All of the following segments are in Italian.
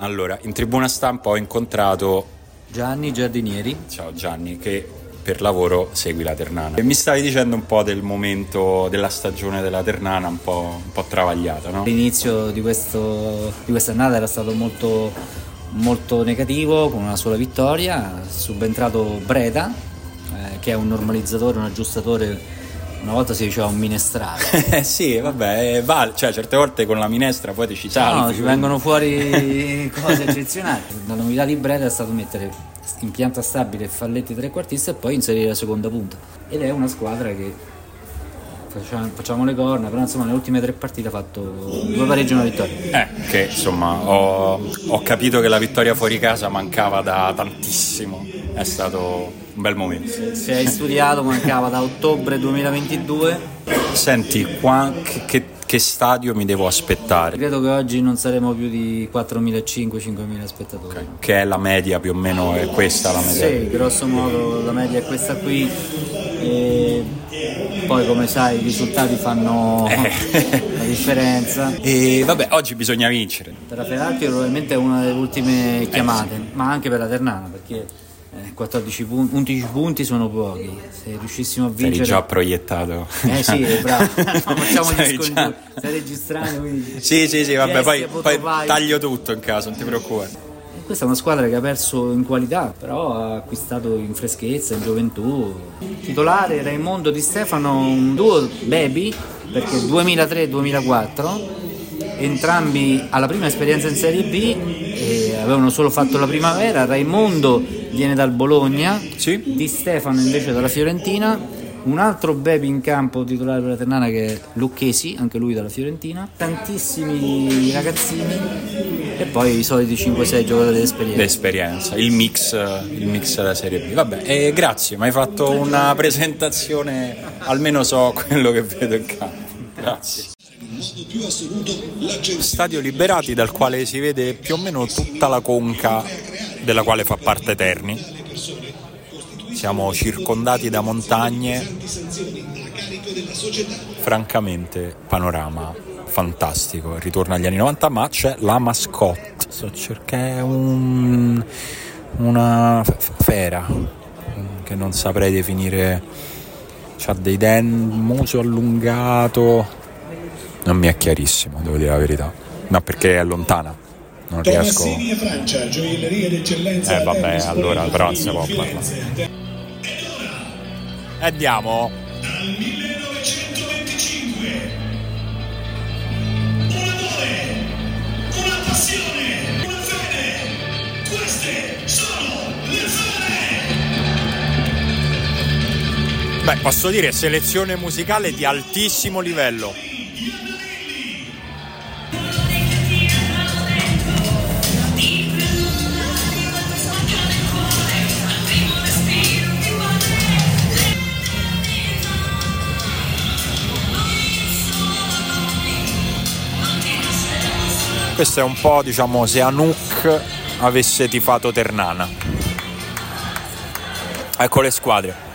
Allora, in tribuna stampa ho incontrato Gianni Giardinieri. Ciao Gianni, che per lavoro segui la Ternana. E mi stavi dicendo un po' del momento della stagione della Ternana, un po', un po travagliata, no? L'inizio di, questo, di quest'annata era stato molto, molto negativo, con una sola vittoria. Subentrato Breda, eh, che è un normalizzatore, un aggiustatore una volta si diceva un minestrale. Eh sì, vabbè, vale, cioè certe volte con la minestra poi ti ci salvi. No, ci vengono fuori cose eccezionali. La novità di Breda è stato mettere in pianta stabile Falletti trequartista e poi inserire la seconda punta. Ed è una squadra che facciamo, facciamo le corna, però insomma nelle ultime tre partite ha fatto due pareggi e una vittoria. Eh, che insomma ho, ho capito che la vittoria fuori casa mancava da tantissimo, è stato un bel momento. Se, hai studiato mancava da ottobre 2022. Senti, qua, che, che, stadio mi devo aspettare? Credo che oggi non saremo più di 4.500-5.000 spettatori. Okay. Che è la media più o meno, è questa la media? Sì, grosso modo la media è questa qui. E poi come sai i risultati fanno eh. la differenza. E vabbè, oggi bisogna vincere. Per la Ferrari probabilmente è una delle ultime chiamate, eh sì. ma anche per la Ternana perché 14 punti, 11 punti sono pochi. Se riuscissimo a vincere. Sei già proiettato. Eh sì, bravo. facciamo gli scontri. Già... Stai registrando. Quindi... Sì, sì, sì, vabbè, poi, poi taglio tutto in caso, non ti preoccupare. Questa è una squadra che ha perso in qualità, però ha acquistato in freschezza, in gioventù. Titolare Raimondo Di Stefano, un duo baby, perché 2003-2004, entrambi alla prima esperienza in Serie B, avevano solo fatto la primavera. Raimondo viene dal Bologna, sì. Di Stefano invece dalla Fiorentina un altro baby in campo titolare per la Ternana che è Lucchesi, anche lui dalla Fiorentina, tantissimi ragazzini e poi i soliti 5-6 giocatori d'esperienza. L'esperienza, il mix, il mix della Serie B. Vabbè, e grazie, mi hai fatto una presentazione, almeno so quello che vedo in campo. Grazie. Stadio Liberati dal quale si vede più o meno tutta la conca della quale fa parte Terni. Siamo circondati da montagne, francamente panorama fantastico, ritorno agli anni 90, ma c'è la mascotte, so cercare un, una fera che non saprei definire, ha dei denti, muso allungato, non mi è chiarissimo, devo dire la verità, ma perché è lontana non riesco. Eh vabbè, allora però non si può parlare. E andiamo. Dal 1925. Un amore, una passione, una fede. Queste sono le fede. Beh, posso dire selezione musicale di altissimo livello. Questo è un po' diciamo se Anouk avesse tifato Ternana. Ecco le squadre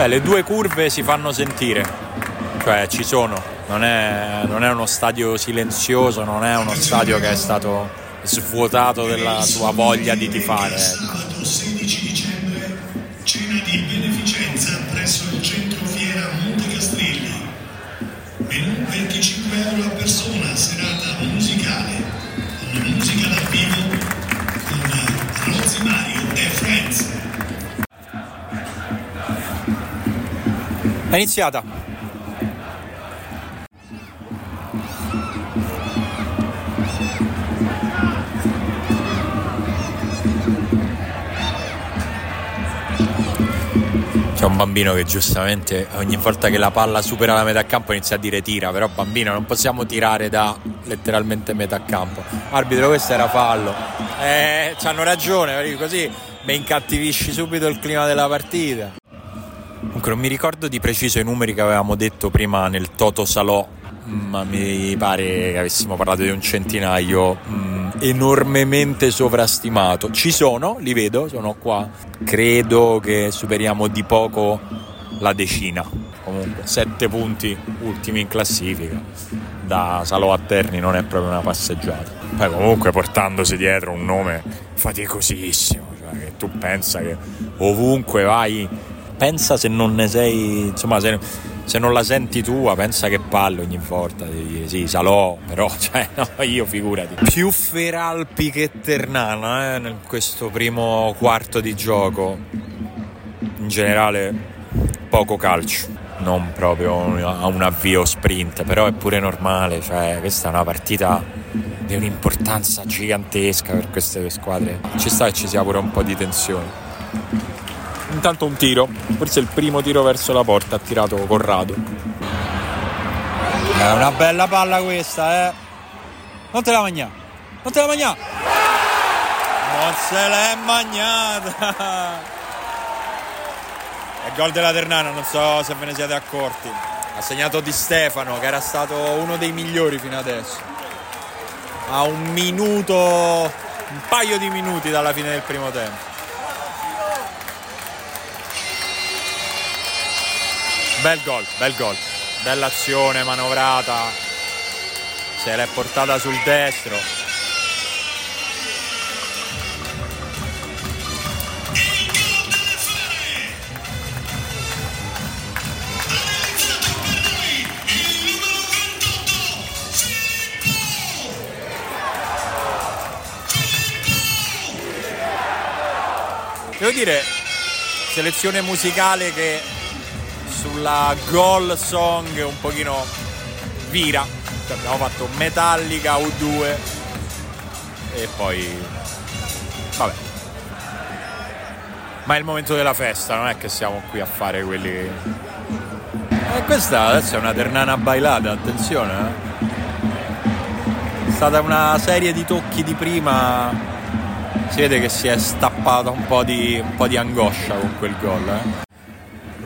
Cioè, le due curve si fanno sentire, cioè ci sono, non è, non è uno stadio silenzioso, non è uno stadio che è stato svuotato della sua voglia di tifare. ecco. È iniziata. C'è un bambino che giustamente ogni volta che la palla supera la metà campo inizia a dire tira, però bambino non possiamo tirare da letteralmente metà campo. Arbitro, questo era fallo. Eh, c'hanno ragione, così mi incattivisci subito il clima della partita. Comunque non mi ricordo di preciso i numeri che avevamo detto prima nel Toto Salò, ma mi pare che avessimo parlato di un centinaio mm, enormemente sovrastimato. Ci sono, li vedo, sono qua. Credo che superiamo di poco la decina. Comunque, sette punti ultimi in classifica. Da Salò a Terni non è proprio una passeggiata. Poi comunque portandosi dietro un nome faticosissimo, cioè che tu pensa che ovunque vai pensa se non ne sei, insomma, se, se non la senti tua, pensa che palle ogni volta. Sì, Salò, però, cioè, no, io figurati. Più Feralpi che Ternana, eh, in questo primo quarto di gioco. In generale, poco calcio. Non proprio a un avvio sprint, però è pure normale, cioè, questa è una partita di un'importanza gigantesca per queste squadre. Ci sta che ci sia pure un po' di tensione. Intanto un tiro, forse il primo tiro verso la porta ha tirato Corrado. È una bella palla questa, eh. Non te la magna. Non te la magna. Non se l'è magnata. È gol della Ternana, non so se ve ne siete accorti. Ha segnato Di Stefano, che era stato uno dei migliori fino adesso. A un minuto, un paio di minuti dalla fine del primo tempo. Bel gol, bel gol. Bella azione manovrata. Se l'è portata sul destro. Devo dire, selezione musicale che sulla goal song un pochino vira. Abbiamo fatto Metallica U2 e poi vabbè. Ma è il momento della festa, non è che siamo qui a fare quelli. E questa adesso è una ternana bailata, attenzione. eh. È stata una serie di tocchi di prima. Si vede che si è stappata un po' di, un po' di angoscia con quel gol. Eh.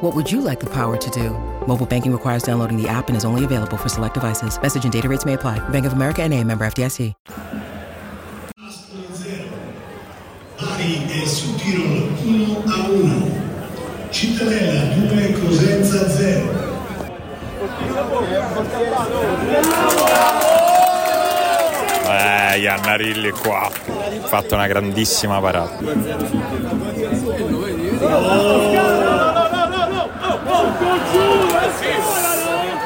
What would you like the power to do? Mobile banking requires downloading the app and is only available for select devices. Message and data rates may apply. Bank of America and a member FDIC. Bari e su Tirol 1 a 1. Cittadella 2 Cosenza 0. Eh, Iannarilli qua. Ha fatto una grandissima parata.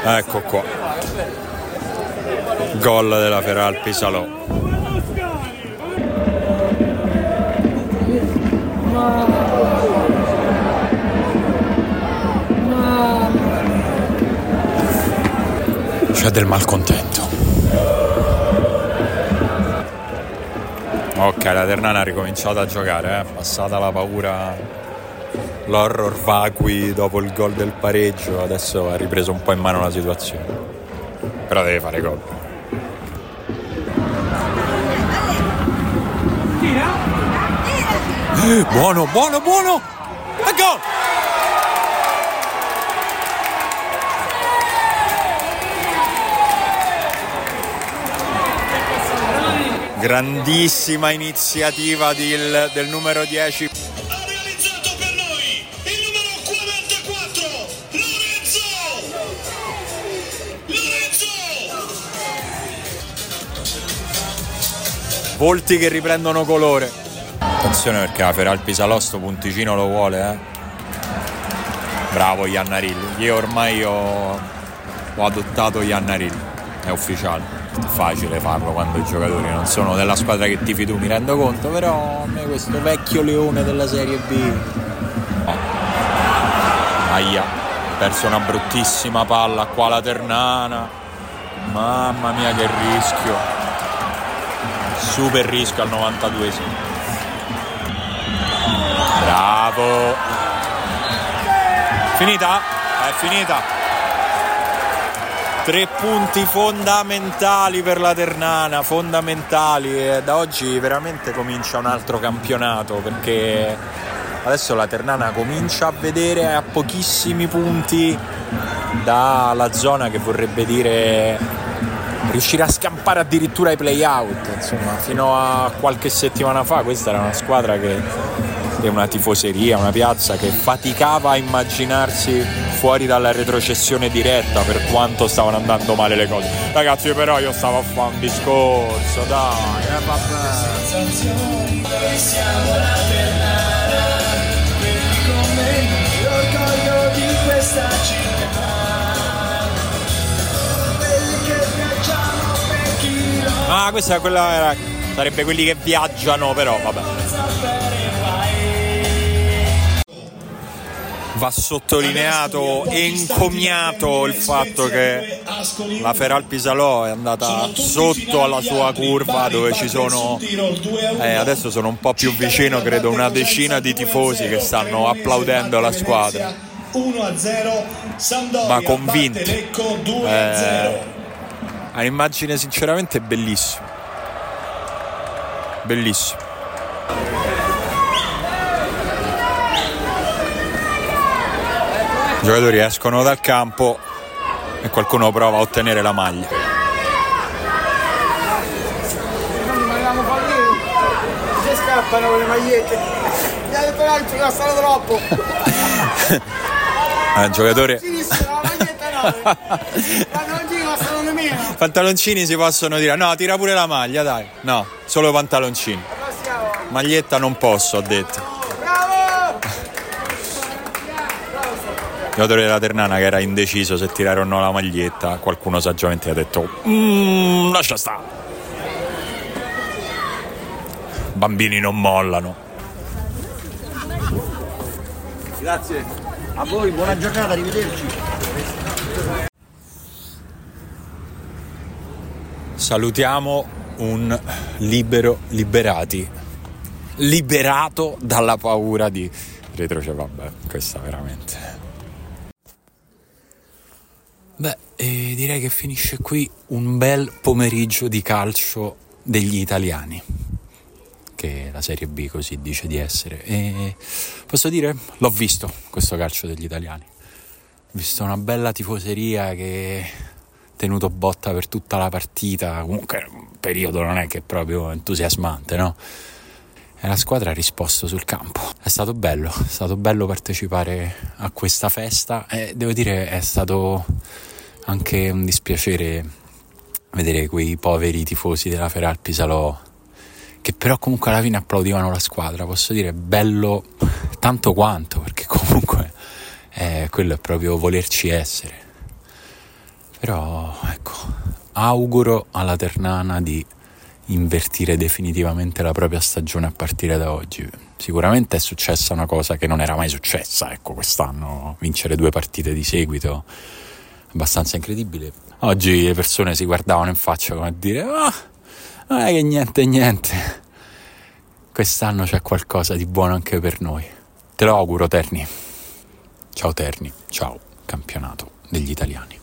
Ecco qua. Gol della Feralpi Salò. C'è del malcontento. Ok, la Ternana ha ricominciato a giocare, eh? passata la paura, l'horror vacui dopo il gol del pareggio, adesso ha ripreso un po' in mano la situazione. Però deve fare gol. Eh, buono, buono, buono! E gol! Grandissima iniziativa del, del numero 10. Volti che riprendono colore. Attenzione perché la Feralpi Salò sto punticino lo vuole, eh. Bravo Iannarilli. Io ormai ho, ho adottato Iannarilli. È ufficiale. È facile farlo quando i giocatori non sono della squadra che tifi tu, mi rendo conto, però a me questo vecchio leone della Serie B. Aia, perso una bruttissima palla qua la Ternana. Mamma mia che rischio. Super rischio al 92esimo. Bravo. Finita? È finita. Tre punti fondamentali per la Ternana, fondamentali. E da oggi veramente comincia un altro campionato perché adesso la Ternana comincia a vedere a pochissimi punti dalla zona che vorrebbe dire riuscire a scampare addirittura ai play-out. Insomma, fino a qualche settimana fa questa era una squadra che e una tifoseria, una piazza che faticava a immaginarsi fuori dalla retrocessione diretta per quanto stavano andando male le cose. Ragazzi, però io stavo a fare un discorso, dai, eh, vabbè. Ah, questa quella era, sarebbe quelli che viaggiano, però vabbè. Va sottolineato e encomiato il fatto che la Feralpi Salò è andata sotto alla sua curva dove ci sono eh, adesso sono un po' più vicino credo una decina di tifosi che stanno applaudendo la squadra. 1-0 Sampdoria ma convinti. Lecco 2-0 Eh, è un'immagine sinceramente bellissima bellissima i giocatori escono dal campo e qualcuno prova a ottenere la maglia Si scappano con le magliette. Penalti costano troppo. Il giocatore la maglietta no. Costano nemmeno. Pantaloncini. Si possono dire. No tira pure la maglia dai. No solo pantaloncini. Maglietta non posso ho detto. Bravo! giocatore della Ternana che era indeciso se tirare o no la maglietta. Qualcuno saggiamente ha detto "Mm, lascia stare bambini non mollano. Grazie. A voi, buona giornata, arrivederci. Salutiamo un libero liberati liberato dalla paura di retroce. Vabbè questa veramente. Beh e direi che finisce qui un bel pomeriggio di calcio degli italiani che la Serie B così dice di essere. E posso dire l'ho visto questo calcio degli italiani. Ho visto una bella tifoseria che tenuto botta per tutta la partita. Comunque, un periodo non è che è proprio entusiasmante, no? E la squadra ha risposto sul campo. È stato bello, è stato bello partecipare a questa festa e devo dire è stato anche un dispiacere vedere quei poveri tifosi della Feralpi Salò che però comunque alla fine applaudivano la squadra. Posso dire bello tanto quanto, perché comunque eh, quello è proprio volerci essere. Però ecco, auguro alla Ternana di invertire definitivamente la propria stagione a partire da oggi. Sicuramente è successa una cosa che non era mai successa, ecco, quest'anno vincere due partite di seguito abbastanza incredibile. Oggi le persone si guardavano in faccia come a dire "Ah, non che niente niente". Quest'anno c'è qualcosa di buono anche per noi. Te lo auguro, Terni. Ciao Terni, ciao campionato degli italiani.